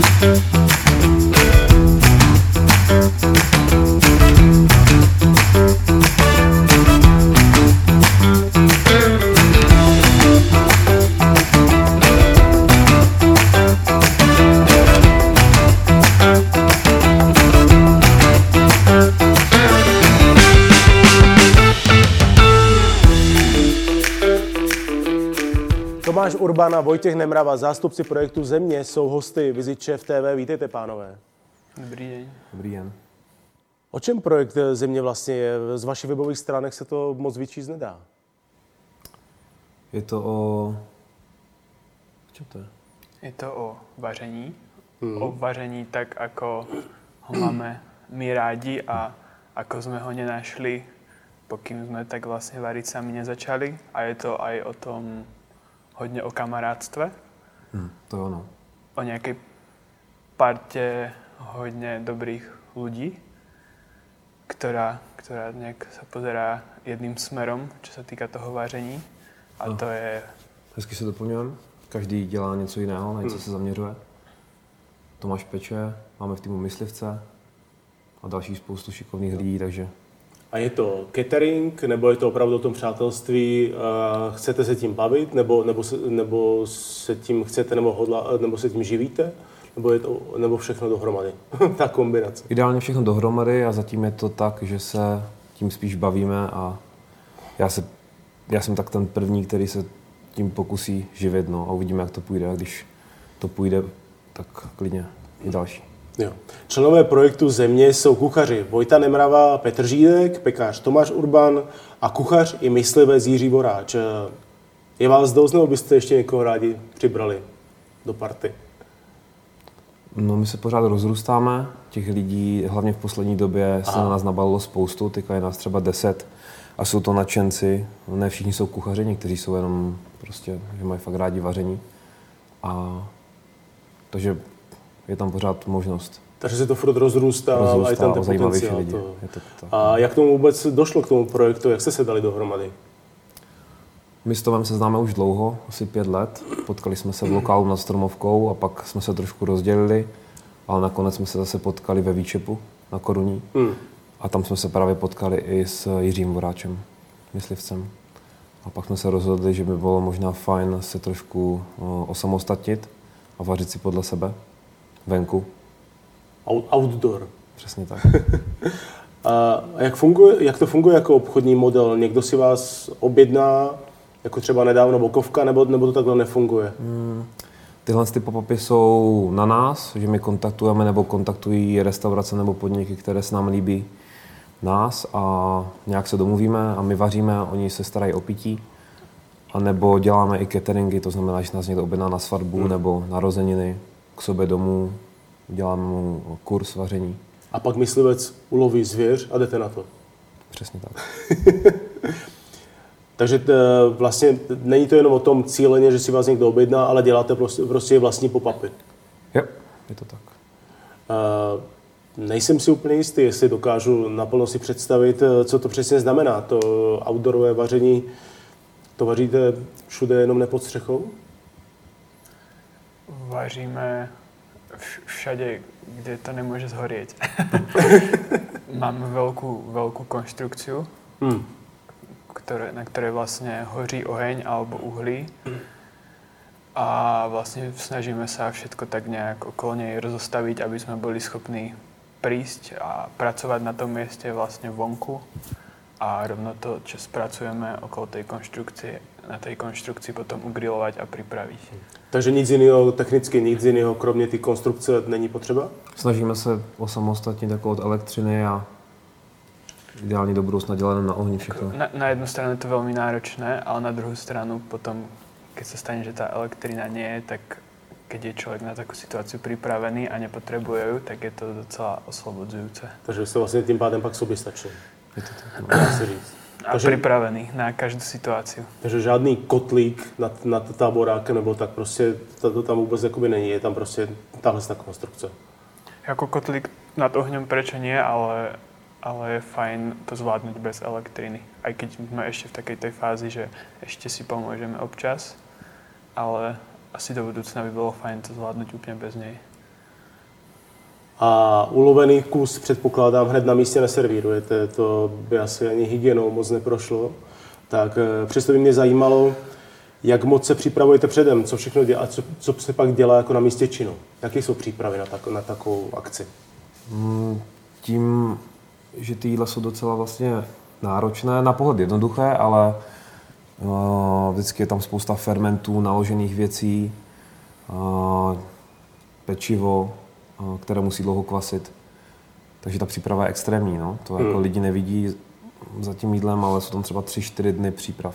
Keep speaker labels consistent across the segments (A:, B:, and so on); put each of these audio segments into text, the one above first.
A: Tomáš Urban a Vojtěch Nemrava, zástupci projektu Země, jsou hosty Visit Chef TV. Vítejte, pánové.
B: Dobrý den.
C: Dobrý den.
A: O čem projekt Země vlastně je? Z vašich webových stránek se to moc vyčíst nedá.
C: Je to o... Co to je?
B: Je to o vaření. Mm. O vaření tak, ako ho máme my rádi a ako sme ho nenašli, pokým sme tak vlastne variť sami nezačali. A je to aj o tom hodně o kamarádstve.
C: Hmm, to je ono.
B: O nějaké partě hodně dobrých lidí, která, která nějak se pozerá jedným smerom, co se týká toho vaření. A no. to je...
C: Hezky se doplňujeme. Každý dělá něco jiného, na něco hmm. se zaměřuje. Tomáš peče, máme v týmu myslivce a další spoustu šikovných lidí, takže
A: a je to catering, nebo je to opravdu o tom přátelství, chcete se tím bavit, nebo, nebo, se, nebo se tím chcete, nebo, hodla, nebo se tím živíte, nebo, je to, nebo všechno dohromady, ta kombinace?
C: Ideálně všechno dohromady a zatím je to tak, že se tím spíš bavíme a já, se, já jsem tak ten první, který se tím pokusí živit, no a uvidíme, jak to půjde. A když to půjde, tak klidně i další.
A: Jo. Členové projektu Země jsou kuchaři Vojta Nemrava, Petr Žídek, pekář Tomáš Urban a kuchař i myslivec Jiří Voráč. Je vás dost, nebo byste ještě někoho rádi přibrali do party?
C: No, my se pořád rozrůstáme. Těch lidí, hlavně v poslední době, se Aha. na nás nabalilo spoustu, teďka je nás třeba deset a jsou to nadšenci. Ne všichni jsou kuchaři, někteří jsou jenom prostě, že mají fakt rádi vaření. A takže je tam pořád možnost.
A: Takže se to furt rozrůstá, rozrůstá a je tam ten potenciál. Lidi. To. Je to tak. A jak tomu vůbec došlo k tomu projektu, jak jste se dali dohromady?
C: My s Tomem se známe už dlouho, asi pět let. Potkali jsme se v lokálu nad Stromovkou a pak jsme se trošku rozdělili, ale nakonec jsme se zase potkali ve Výčepu na Koruní. Hmm. A tam jsme se právě potkali i s Jiřím Voráčem, myslivcem. A pak jsme se rozhodli, že by bylo možná fajn se trošku osamostatnit a vařit si podle sebe venku.
A: Outdoor.
C: Přesně tak.
A: A jak, funguje, jak to funguje jako obchodní model? Někdo si vás objedná, jako třeba nedávno Bokovka, nebo, nebo to takhle nefunguje? Hmm.
C: Tyhle ty pop jsou na nás, že my kontaktujeme nebo kontaktují restaurace nebo podniky, které se nám líbí nás a nějak se domluvíme a my vaříme a oni se starají o pití. A nebo děláme i cateringy, to znamená, že nás někdo objedná na svatbu hmm. nebo narozeniny k sobě domů, uděláme mu kurz vaření.
A: A pak myslivec uloví zvěř a jdete na to.
C: Přesně tak.
A: Takže t, vlastně není to jenom o tom cíleně, že si vás někdo objedná, ale děláte prostě, prostě vlastní popapy.
C: Jo, je to tak.
A: Uh, nejsem si úplně jistý, jestli dokážu naplno si představit, co to přesně znamená. To outdoorové vaření, to vaříte všude jenom nepod střechou?
B: Vaříme všade, kde to nemůže zhorieť. Máme velkou, velkou konstrukciu, hmm. ktoré, na které vlastně hoří oheň alebo uhlí. A vlastně snažíme se všetko tak nějak okolo něj rozostaviť, aby jsme byli schopní prísť a pracovat na tom místě vlastně vonku a rovno to, čo spracujeme okolo tej konštrukcie, na tej konštrukci potom ugrilovat a připravit.
A: Takže nic jiného, technicky nic jiného, kromě ty konstrukce není potřeba?
C: Snažíme se osamostatnit jako od elektřiny a ideálně do budoucna dělat na ohni všechno.
B: Na, na jednu stranu je to velmi náročné, ale na druhou stranu potom, když se stane, že ta elektrina nie je, tak keď je člověk na takovou situaci připravený a nepotřebuje ju, tak je to docela osvobodzující.
A: Takže jste vlastně tím pádem pak stačí.
C: Je to tak, no. říct.
B: A takže, připravený na každou situaci.
A: Takže žádný kotlík nad, nad táborák nebo tak prostě to, to tam vůbec jakoby není, je tam prostě tahle ta konstrukce.
B: Jako kotlík nad ohněm prečo nie, ale, ale je fajn to zvládnout bez elektriny. A když jsme ještě v takové té fázi, že ještě si pomůžeme občas, ale asi do budoucna by bylo fajn to zvládnout úplně bez něj.
A: A ulovený kus předpokládám hned na místě neservírujete, to by asi ani hygienou moc neprošlo. Tak eh, přesto by mě zajímalo, jak moc se připravujete předem, co všechno dělá, co, co se pak dělá jako na místě činu. Jaké jsou přípravy na, tak, na takovou akci?
C: Mm, tím, že ty jídla jsou docela vlastně náročné, na pohled jednoduché, ale uh, vždycky je tam spousta fermentů, naložených věcí, uh, pečivo, které musí dlouho kvasit. Takže ta příprava je extrémní. No? To jako hmm. lidi nevidí za tím jídlem, ale jsou tam třeba 3-4 dny příprav.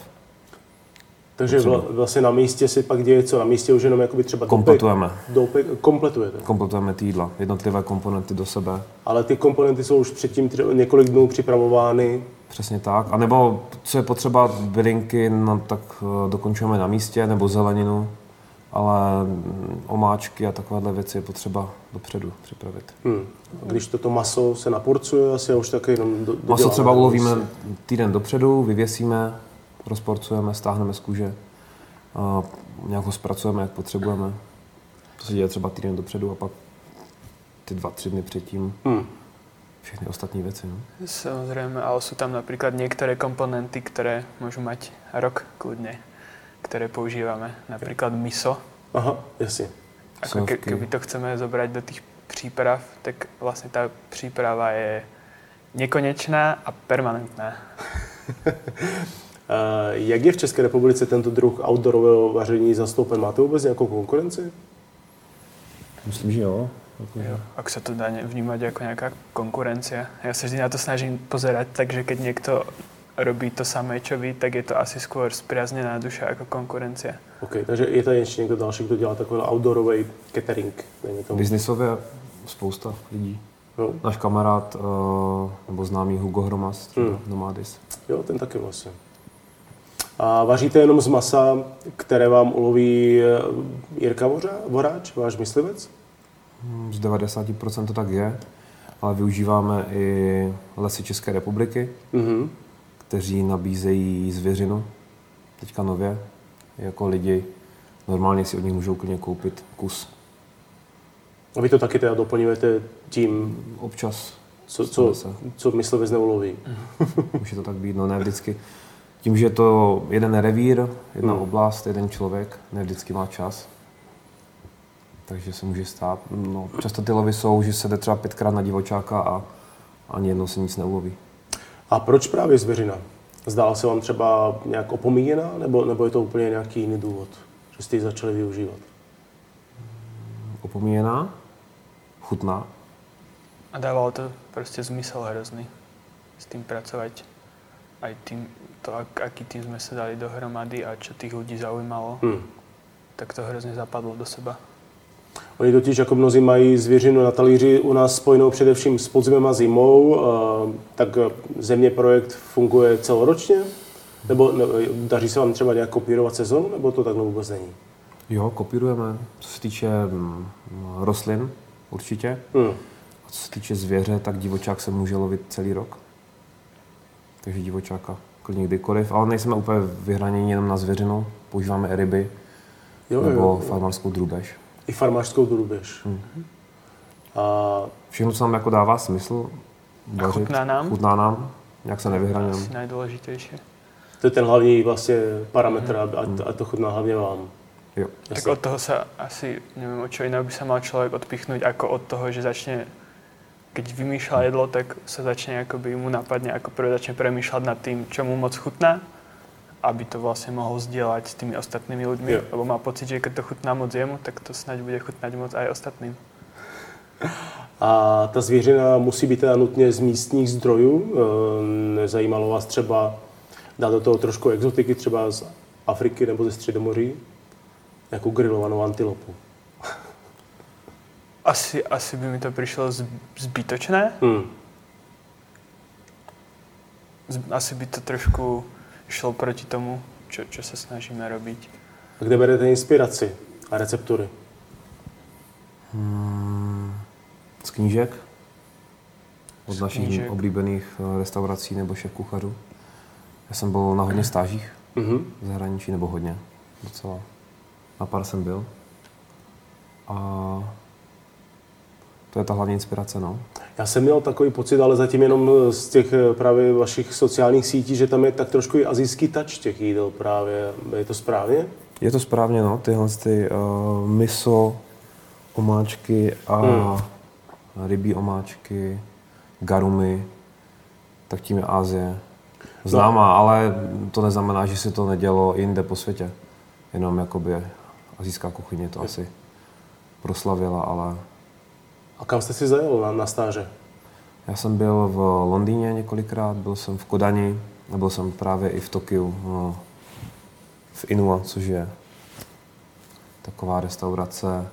A: Takže vla, vlastně na místě si pak děje co? Na místě už jenom jakoby třeba
C: kompletujeme.
A: Doupek, kompletujete.
C: Kompletujeme ty jídla, jednotlivé komponenty do sebe.
A: Ale ty komponenty jsou už předtím několik dnů připravovány.
C: Přesně tak. A nebo co je potřeba, bylinky, no, tak eh, dokončujeme na místě, nebo zeleninu, ale mm, omáčky a takovéhle věci je potřeba dopředu připravit. Hmm.
A: A když toto maso se naporcuje, asi už taky jenom do,
C: Maso třeba ulovíme týden dopředu, vyvěsíme, rozporcujeme, stáhneme z kůže, a nějak ho zpracujeme, jak potřebujeme. To se děje třeba týden dopředu a pak ty dva, tři dny předtím. Hmm. Všechny ostatní věci. No.
B: Samozřejmě, ale jsou tam například některé komponenty, které můžou mít rok kludně, které používáme. Například miso.
A: Aha, jasně.
B: Ako ke, keby to chceme zobrať do těch příprav, tak vlastně ta příprava je nekonečná a permanentná.
A: Jak je v České republice tento druh outdoorového vaření zastoupen? Máte vůbec nějakou konkurenci?
C: Myslím, že jo.
B: Jo, ak sa to dá vnímať ako nejaká konkurencia. Ja sa vždy na to snažím pozerať, takže keď niekto robí to samé, čo vy, tak je to asi skôr spriaznená duša jako konkurencia.
A: OK, takže je tady ještě někdo další, kdo dělá takový outdoorový catering?
C: Biznisově spousta lidí. No. Náš kamarád uh, nebo známý Hugo Hromas, třeba hmm. Nomadis.
A: Jo, ten taky vlastně. A vaříte jenom z masa, které vám uloví eh, Jirka Voráč, váš myslivec?
C: Hmm, z 90% to tak je, ale využíváme i lesy České republiky, mm-hmm. Kteří nabízejí zvěřinu, teďka nově, jako lidi. Normálně si od nich můžou klidně koupit kus.
A: A vy to taky teda doplňujete tím?
C: Občas.
A: Co, co, co myslivec neuloví?
C: Může to tak být, no ne vždycky. Tím, že je to jeden revír, jedna hmm. oblast, jeden člověk, ne vždycky má čas. Takže se může stát. No, často ty lovy jsou, že se jde třeba pětkrát na divočáka a ani jednou se nic neuloví.
A: A proč právě zvěřina? Zdála se vám třeba nějak opomíjená, nebo, nebo je to úplně nějaký jiný důvod, že jste ji začali využívat?
C: Opomíjená, chutná.
B: A dávalo to prostě zmysel hrozný s tím pracovat. Aj tým, to, ak, aký tým jsme se dali dohromady a čo těch lidí zaujímalo, hmm. tak to hrozně zapadlo do seba.
A: Oni totiž jako mnozí mají zvěřinu na talíři u nás spojenou především s podzimem a zimou, tak země projekt funguje celoročně? Nebo daří se vám třeba nějak kopírovat sezonu, nebo to takhle vůbec není?
C: Jo, kopírujeme. Co se týče mm, rostlin, určitě. Hmm. A co se týče zvěře, tak divočák se může lovit celý rok. Takže divočáka klidně kdykoliv, ale nejsme úplně vyhraněni jenom na zvěřinu, používáme i ryby jo, nebo jo, jo. farmářskou drůbež.
A: I farmářskou drůbež. Hmm.
C: A... Všechno, co nám jako dává smysl,
B: vařit, chutná nám.
C: Chutná nám, jak se nevyhraněm.
B: Asi nejdůležitější.
A: To je ten hlavní vlastně parametr, hmm. a, a to chutná hlavně vám.
C: Jo.
B: Tak od toho se asi, nevím, o čo jiného by se mal člověk odpichnout, jako od toho, že začne keď vymýšľa jedlo, tak sa začne akoby mu napadne, ako prvé začne premýšľať nad tým, čo mu moc chutná, aby to vlastne mohol zdieľať s tými ostatnými ľuďmi, jo. lebo má pocit, že keď to chutná moc jemu, tak to snáď bude chutnať moc aj ostatným.
A: A ta zvěřina musí být teda nutně z místních zdrojů. Ehm, nezajímalo vás třeba dát do toho trošku exotiky, třeba z Afriky nebo ze Středomoří, jako grilovanou antilopu?
B: Asi, asi by mi to přišlo zbytočné. Hmm. Asi by to trošku šlo proti tomu, čo, čo se snažíme robiť.
A: A kde berete inspiraci a receptury?
C: Hmm, z knížek. Od z našich knížek. oblíbených eh, restaurací nebo šéf kuchařů. Já jsem byl na hodně stážích mm-hmm. v zahraničí, nebo hodně, docela. Na pár jsem byl. A to je ta hlavní inspirace. No.
A: Já jsem měl takový pocit, ale zatím jenom z těch eh, právě vašich sociálních sítí, že tam je tak trošku i azijský touch těch jídel právě. Je to správně?
C: Je to správně, no. Tyhle ty uh, miso, omáčky a hmm. rybí omáčky, garumy, tak tím je Asie známá, no. ale to neznamená, že se to nedělo jinde po světě. Jenom jakoby azijská kuchyně to asi proslavila, ale...
A: A kam jste si zajel na, na stáže?
C: Já jsem byl v Londýně několikrát, byl jsem v Kodani a byl jsem právě i v Tokiu, no, v Inua, což je taková restaurace.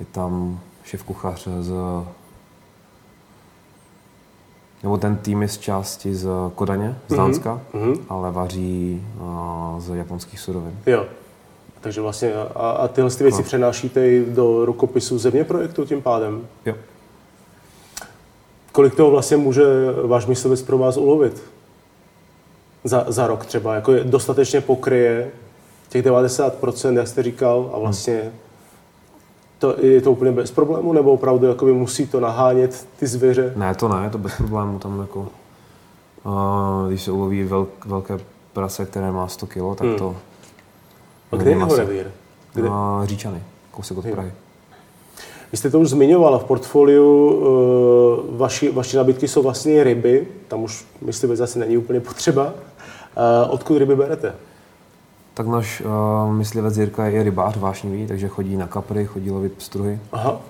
C: Je tam šéf kuchař z nebo ten tým je z části z Kodaně, z mhm, Dánska, mm-hmm. ale vaří uh, z japonských surovin.
A: Jo. Takže vlastně a, a tyhle ty věci no. přenášíte i do rukopisu země projektu tím pádem?
C: Jo.
A: Kolik toho vlastně může váš myslivec pro vás ulovit? Za, za rok třeba, jako je, dostatečně pokryje těch 90%, jak jste říkal, a vlastně hmm. to, je to úplně bez problému, nebo opravdu jakoby musí to nahánět ty zvěře?
C: Ne, to ne, je to bez problému, tam jako, uh, když se uloví velk, velké prase, které má 100 kg, tak hmm. to
A: a kde je jeho revír?
C: Kde? Na Říčany, kousek od Prahy.
A: Vy jste to už zmiňovala v portfoliu, uh, vaši, vaši nabídky jsou vlastně ryby, tam už myslivec zase není úplně potřeba. Uh, odkud ryby berete?
C: Tak náš uh, myslivec Jirka je rybář vášnivý, takže chodí na kapry, chodí lovit pstruhy. Aha.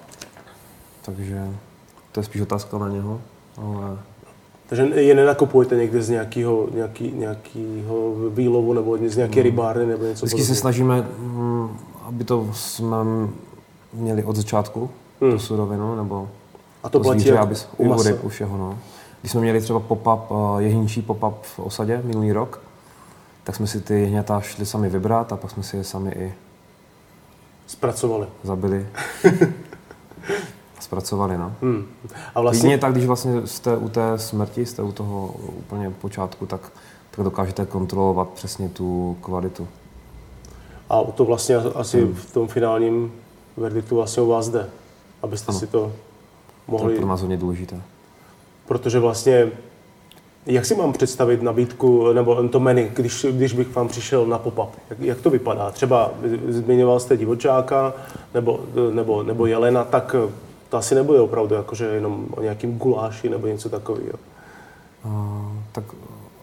C: Takže to je spíš otázka na něho. Ale
A: takže je nenakupujete někde z nějakého, nějaký, nějakého výlovu nebo z nějaké hmm. rybárny nebo něco
C: Vždycky se snažíme, mm, aby to jsme měli od začátku, hmm. tu surovinu, nebo
A: a to, to platí zvíře, aby,
C: u, ryb, u všeho. No. Když jsme měli třeba pop-up, eh, jehničí pop-up v osadě minulý rok, tak jsme si ty jehňata šli sami vybrat a pak jsme si je sami i
A: zpracovali.
C: Zabili. zpracovali. No. Hmm.
A: A vlastně...
C: Jedině tak, když vlastně jste u té smrti, jste u toho úplně počátku, tak, tak dokážete kontrolovat přesně tu kvalitu.
A: A to vlastně asi hmm. v tom finálním verdiktu vlastně u vás jde, abyste ano. si to mohli... To
C: je pro nás hodně důležité.
A: Protože vlastně, jak si mám představit nabídku, nebo to menu, když, když bych vám přišel na pop-up? Jak, jak to vypadá? Třeba zmiňoval jste divočáka nebo, nebo, nebo jelena, tak to asi nebude opravdu jakože jenom o nějakým guláši nebo něco takového.
C: Uh, tak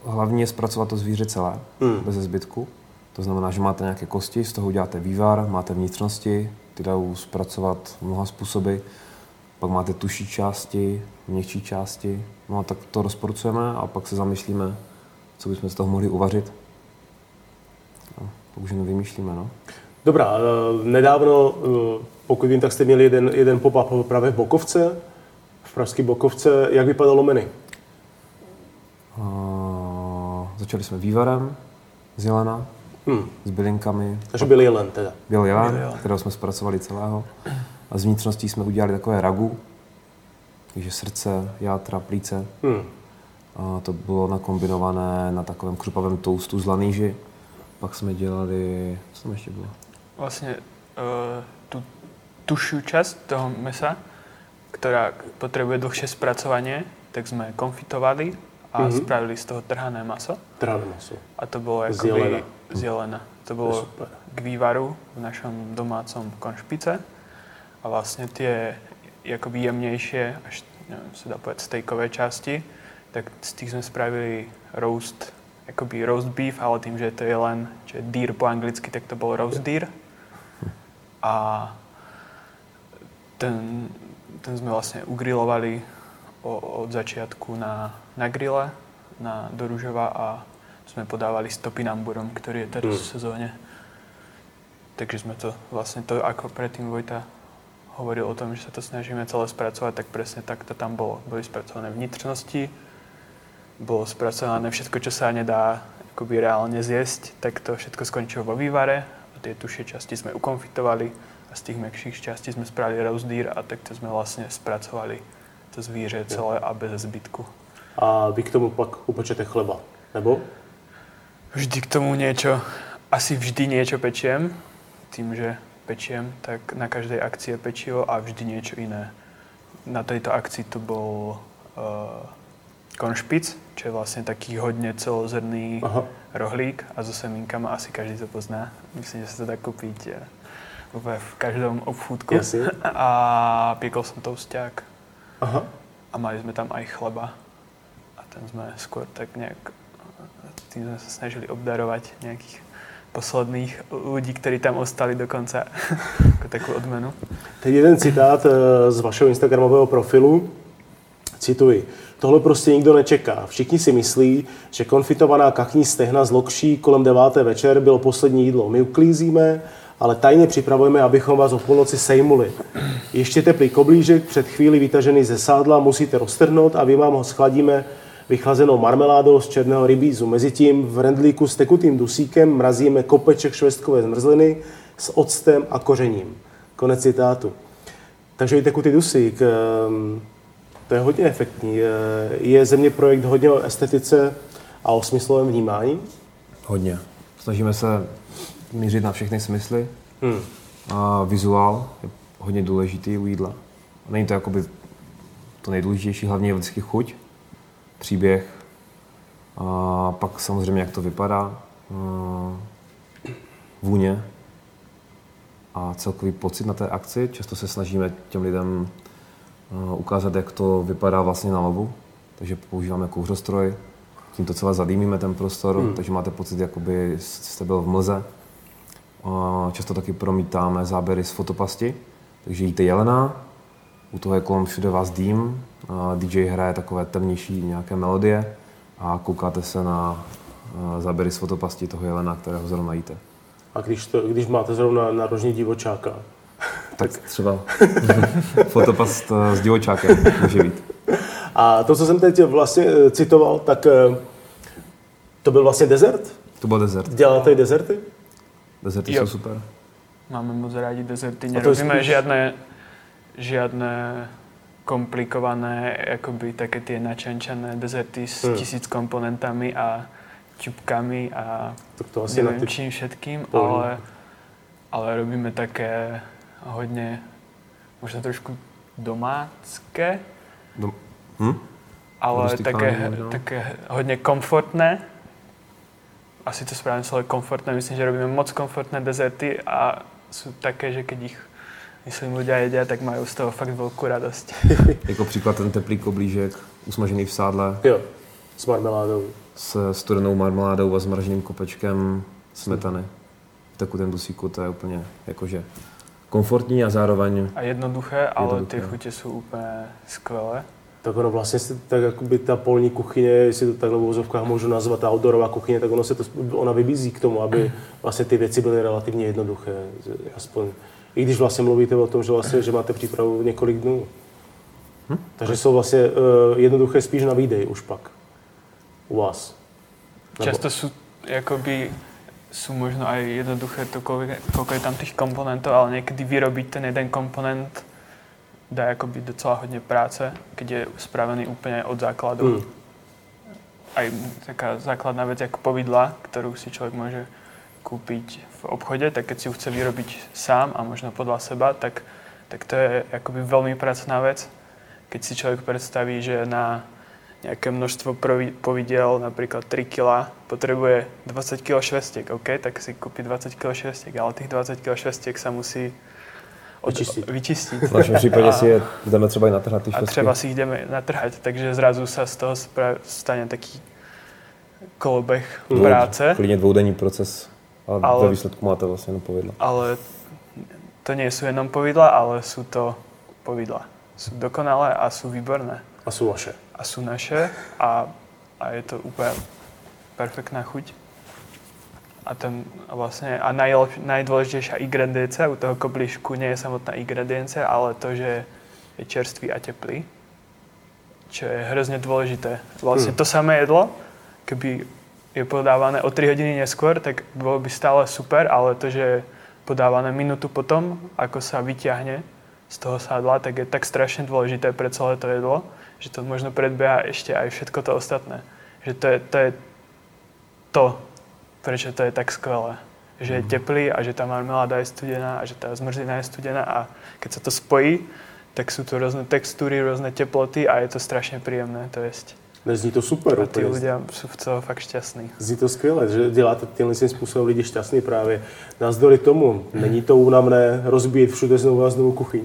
C: hlavně je zpracovat to zvíře celé, hmm. bez zbytku. To znamená, že máte nějaké kosti, z toho uděláte vývar, máte vnitřnosti, ty dají zpracovat mnoha způsoby. Pak máte tuší části, měkčí části. No a tak to rozporcujeme a pak se zamýšlíme, co bychom z toho mohli uvařit. No, pak už jenom vymýšlíme, no.
A: Dobrá, eh, nedávno, eh, pokud vím, tak jste měli jeden, jeden pop-up právě v Bokovce, v pražské Bokovce. Jak vypadalo menu?
C: Uh, začali jsme vývarem z jelena, hmm. s bylinkami.
A: Takže byl jelen teda?
C: Byl jelen, jelen, kterého jsme zpracovali celého. A z vnitřností jsme udělali takové ragu, takže srdce, játra, plíce. Hmm. A to bylo nakombinované na takovém křupavém toustu z laníži. Pak jsme dělali, co tam ještě bylo?
B: Vlastně uh, tušiu časť toho mesa, ktorá potrebuje dlhšie spracovanie, tak sme konfitovali a mm-hmm. spravili z toho trhané maso.
A: Trhané maso.
B: A to bolo akoby zelena. To bolo to k vývaru v našom domácom konšpice. A vlastne tie akoby jemnejšie, až neviem, sa dá povedať stejkové časti, tak z tých sme spravili roast, akoby roast beef, ale tým, že to je len, že deer po anglicky, tak to bol roast deer. A ten, ten sme vlastne ugrilovali od začiatku na, na grille, na, do Ružova a sme podávali s topinamburom, ktorý je teraz mm. v sezóne. Takže sme to vlastne to, ako predtým Vojta hovoril o tom, že sa to snažíme celé spracovať, tak presne tak to tam bolo. Boli spracované vnitřnosti, bolo spracované všetko, čo sa nedá akoby reálne zjesť, tak to všetko skončilo vo vývare a tie tušie časti sme ukonfitovali a z těch mekších částí jsme spravili roast deer a takto jsme vlastně zpracovali to zvíře celé a bez zbytku.
A: A vy k tomu pak upečete chleba, nebo?
B: Vždy k tomu něco, asi vždy něco pečiem, tím, že pečiem, tak na každé akci je pečivo a vždy něco jiné. na tejto akcii tu bol uh, konšpic, čo je vlastne taký hodne celozrný Aha. rohlík a so semínkama asi každý to pozná. Myslím, že sa to dá kúpiť uh, v každom obchúdku.
A: Jasne.
B: A piekol som tousták. Aha. A mali sme tam aj chleba. A ten sme skôr tak nejak, tým sme sa snažili obdarovať nejakých posledných lidí, kteří tam ostali dokonce jako takovou odmenu.
A: Teď jeden citát eh, z vašeho Instagramového profilu. Cituji. Tohle prostě nikdo nečeká. Všichni si myslí, že konfitovaná kachní stehna z lokší kolem deváté večer bylo poslední jídlo. My uklízíme, ale tajně připravujeme, abychom vás o půlnoci sejmuli. Ještě teplý koblížek, před chvíli vytažený ze sádla, musíte roztrhnout a my vám ho schladíme vychlazenou marmeládou z černého rybízu. Mezitím v rendlíku s tekutým dusíkem mrazíme kopeček švestkové zmrzliny s octem a kořením. Konec citátu. Takže i tekutý dusík, ehm, to je hodně efektní. Je země projekt hodně o estetice a o smyslovém vnímání?
C: Hodně. Snažíme se mířit na všechny smysly. Hmm. A vizuál je hodně důležitý u jídla. Není to jakoby to nejdůležitější, hlavně je vždycky chuť příběh a pak samozřejmě, jak to vypadá, vůně a celkový pocit na té akci. Často se snažíme těm lidem ukázat, jak to vypadá vlastně na lovu. Takže používáme kouřostroj, tím to celé zadýmíme ten prostor, hmm. takže máte pocit, jakoby jste byl v mlze. Často taky promítáme záběry z fotopasti, takže jíte jelena, u toho je kolem všude vás dým, DJ hraje takové temnější nějaké melodie a koukáte se na záběry z fotopasti toho jelena, kterého zrovna jíte.
A: A když, to, když máte zrovna narožně divočáka?
C: Tak třeba fotopast s divočákem může být.
A: A to, co jsem teď vlastně eh, citoval, tak eh, to byl vlastně desert?
C: To byl desert.
A: Děláte i deserty?
C: Dezerty jo. jsou super.
B: Máme moc rádi dezerty. Nerobíme spíš... žádné žiadne komplikované, akoby také tie načančané dezerty s hmm. tisíc komponentami a čupkami a tak to asi neviem čím všetkým, ale, ale robíme také hodně, možná trošku domácké,
C: Dom- hm?
B: ale také, také hodně komfortné. Asi to správně slovo komfortné, myslím, že robíme moc komfortné dezerty a jsou také, že keď ich myslím, lidé jedí, tak mají z toho fakt velkou radost.
C: jako příklad ten teplý koblížek, usmažený v sádle.
A: Jo, s marmeládou.
C: S studenou marmeládou a zmraženým kopečkem smetany. V tekutém dusíku to je úplně jakože komfortní a zároveň...
B: A jednoduché, ale jednoduché. ty chutě jsou úplně skvělé.
A: Tak ono vlastně se, tak jakoby ta polní kuchyně, jestli to takhle v vozovkách můžu nazvat, ta outdoorová kuchyně, tak ono se to, ona vybízí k tomu, aby vlastně ty věci byly relativně jednoduché. Aspoň i když vlastně mluvíte o tom, že, vlastně, že máte přípravu několik dnů. Hm? Takže jsou vlastně uh, jednoduché spíš na výdej už pak u vás.
B: Nebo? Často jsou jakoby jsou možno aj jednoduché to, koľko je tam tých komponentov, ale někdy vyrobiť ten jeden komponent dá jakoby docela hodně práce, keď je spravený úplně od základu. Mm. Aj taká základná věc jako povidla, kterou si člověk může kúpiť v obchode, tak keď si ju chce vyrobiť sám a možno podľa seba, tak, tak to je akoby veľmi pracná vec. Keď si človek predstaví, že na nejaké množstvo povidel, napríklad 3 kg, potrebuje 20 kg švestiek, OK, tak si kúpi 20 kg švestiek, ale tých 20 kg švestiek sa musí
A: od, vyčistit.
B: vyčistit.
C: V našem případě si je jdeme třeba i natrhat.
B: A třeba si jdeme natrhať, takže zrazu sa z toho stane taký kolobeh no, práce.
C: Klidně dvoudenní proces a ale, ve výsledku máte vlastně jenom povidla.
B: Ale to nie sú jenom povidla, ale sú to povidla. Sú dokonalé a sú výborné.
A: A sú vaše.
B: A sú naše a, a je to úplne perfektná chuť. A, ten, a vlastne, a najlepš, najdôležitejšia ingrediencia u toho koblišku nie je samotná ingrediencia, ale to, že je čerstvý a teplý. Čo je hrozne dôležité. Vlastne hmm. to samé jedlo, keby je podávané o 3 hodiny neskôr, tak bolo by stále super, ale to, že je podávané minútu potom, ako sa vyťahne z toho sádla, tak je tak strašne dôležité pre celé to jedlo, že to možno predbieha ešte aj všetko to ostatné. Že to je to, je to prečo to je tak skvelé. Že je mhm. teplý a že tá marmeláda je studená a že tá zmrzlina je studená a keď sa to spojí, tak sú to rôzne textúry, rôzne teploty a je to strašne príjemné to jesť.
A: Nezní to super.
B: A ty lidé jsou v toho fakt šťastní.
A: Zní to skvěle, že děláte tímhle způsobem lidi šťastný právě. Navzdory tomu, není to únavné rozbíjet všude znovu a znovu kuchyň?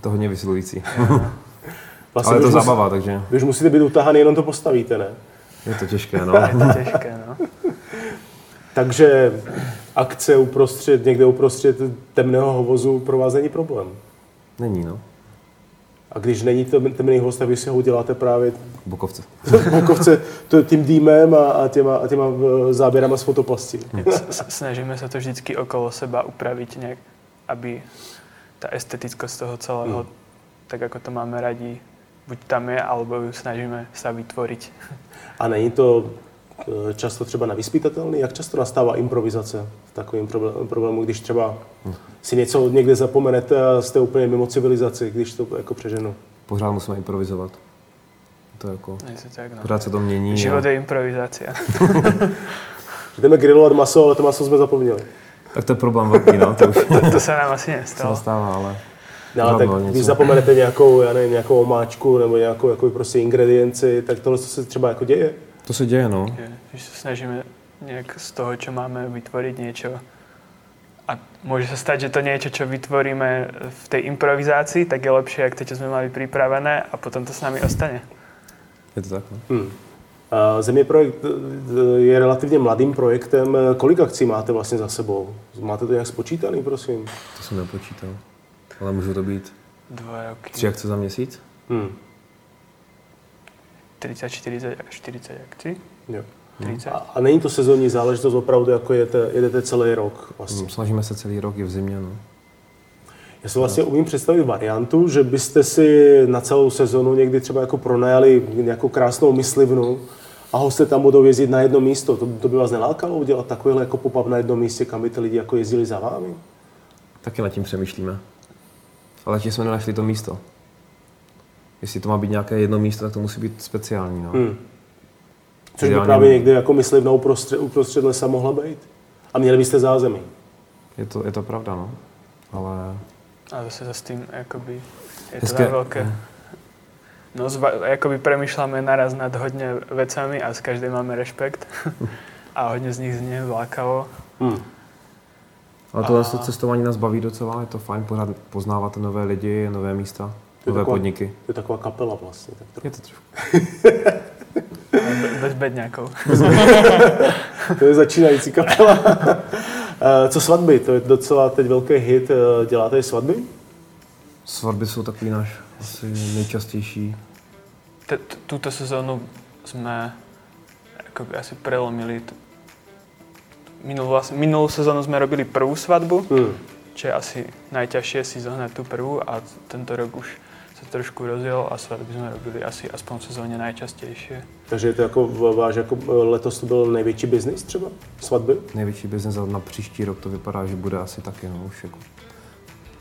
C: To hodně vysilující. vlastně, Ale je to zabava, takže...
A: Když musíte být utahaný, jenom to postavíte, ne?
C: Je to těžké, no.
B: je to těžké, no.
A: Takže akce uprostřed, někde uprostřed temného hovozu pro vás není problém?
C: Není, no.
A: A když není to temný host, tak vy si ho uděláte právě
C: Bukovce.
A: Bukovce to, tím dýmem a, a, těma, a těma e, záběrama z fotoplasti.
B: Snažíme se to vždycky okolo seba upravit nějak, aby ta estetickost toho celého, mm. tak jako to máme rádi, buď tam je, alebo ju snažíme se vytvoriť.
A: A není to často třeba nevyspytatelný? Jak často nastává improvizace v takovém problému, když třeba si něco někde zapomenete a jste úplně mimo civilizaci, když to jako přeženu?
C: Pořád musíme improvizovat. To jako,
B: tak, no.
C: pořád se to mění.
B: Život a... je improvizace.
A: Jdeme grilovat maso, ale to maso jsme zapomněli.
C: Tak to je problém velký, no. To, už...
B: to, to se nám asi nestalo.
C: Se nestává, ale...
A: No, ale tak něco. když zapomenete nějakou, já nevím, nějakou omáčku nebo nějakou jako prostě ingredienci, tak tohle se třeba jako děje?
C: To se děje, no.
B: Když se snažíme nějak z toho, co máme, vytvořit něco, a může se stát, že to něco, co vytvoríme v té improvizaci, tak je lepší, jak to, co jsme mali připravené a potom to s námi ostane.
C: Je to tak, no.
A: Hmm. Země projekt je relativně mladým projektem. Kolik akcí máte vlastně za sebou? Máte to nějak spočítaný, prosím?
C: To jsem nepočítal. Ale může to být
B: Dva roky.
C: tři akce za měsíc?
A: Hmm.
B: 30, 40, 40 akcí.
A: Jo. 30. A, a není to sezónní záležitost, opravdu jako jedete, jedete celý rok? Vlastně.
C: Hmm, snažíme se celý rok i v zimě. No.
A: Já si vlastně umím představit variantu, že byste si na celou sezonu někdy třeba jako pronajali nějakou krásnou myslivnu a hosté tam budou jezdit na jedno místo. To, to by vás nelákalo udělat takovýhle jako pop na jednom místě, kam by ty lidi jako jezdili za vámi?
C: Taky nad tím přemýšlíme. Ale ještě jsme nenašli to místo. Jestli to má být nějaké jedno místo, tak to musí být speciální. No. Hmm.
A: Což by právě někdy jako myslivna uprostřed, uprostřed lesa mohla být. A měli byste zázemí.
C: Je to, je to pravda, no. Ale
B: a zase za s tím, jakoby, je Hezké. to velké. No, zva, jakoby premýšľame naraz nad hodně vecami a s každým máme respekt. a hodně z nich zní lákavo. Hmm.
C: Ale tohle a... cestování nás baví docela, je to fajn pořád poznávat nové lidi, nové místa, nové
A: taková,
C: podniky.
A: To je taková kapela vlastně. Tak
C: trochu. Je to trošku.
B: Bez bedňáků.
A: to je začínající kapela. Eh, co svatby? To je docela teď velký hit. Eh, děláte i svatby?
C: Svatby jsou takový náš asi nejčastější.
B: Tuto sezónu jsme jako asi prelomili. Minulou, minulou sezónu jsme robili první svatbu, hmm. Je asi najťažšie si zohnat tu prvú a tento rok už se trošku rozjel a svatby jsme robili asi aspoň v sezóně nejčastější.
A: Takže je to jako váš, jako letos to byl největší biznis třeba? Svatby?
C: Největší biznis a na příští rok to vypadá, že bude asi taky, no už jako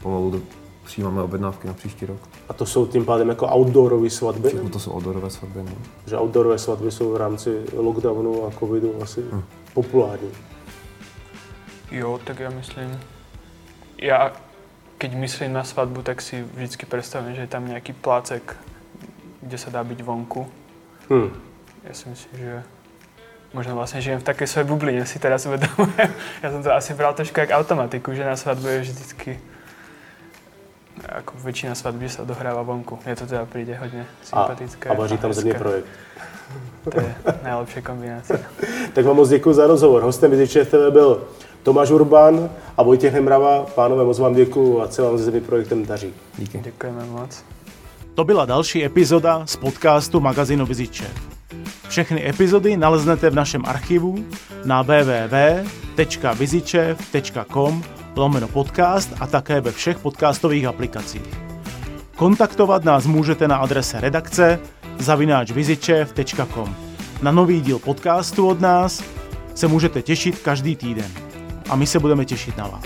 C: pomalu do, přijímáme objednávky na příští rok.
A: A to jsou tím pádem jako outdoorové svatby?
C: Všechno to jsou outdoorové svatby, no.
A: Že outdoorové svatby jsou v rámci lockdownu a covidu asi hmm. populární.
B: Jo, tak já myslím, já keď myslím na svatbu, tak si vždycky představím, že je tam nějaký plácek, kde se dá být vonku. Hmm. Já si myslím, že možná vlastně žijem v také své bublině, si teraz uvědomujem. Já jsem to asi bral trošku jak automatiku, že na svatbu je vždycky jako většina svatby se dohrává vonku. Je to teda přijde hodně sympatické.
A: A, a vaří tam země projekt.
B: To je nejlepší kombinace.
A: tak vám moc děkuji za rozhovor. Hostem Viziče TV byl Tomáš Urban a Vojtěch Nemrava. Pánové, moc vám děkuji a se vám se zemi projektem daří.
B: Díky. Děkujeme moc.
A: To byla další epizoda z podcastu magazínu Viziče. Všechny epizody naleznete v našem archivu na www.vizičev.com lomeno podcast a také ve všech podcastových aplikacích. Kontaktovat nás můžete na adrese redakce zavináčvizičev.com. Na nový díl podcastu od nás se můžete těšit každý týden a my se budeme těšit na vás.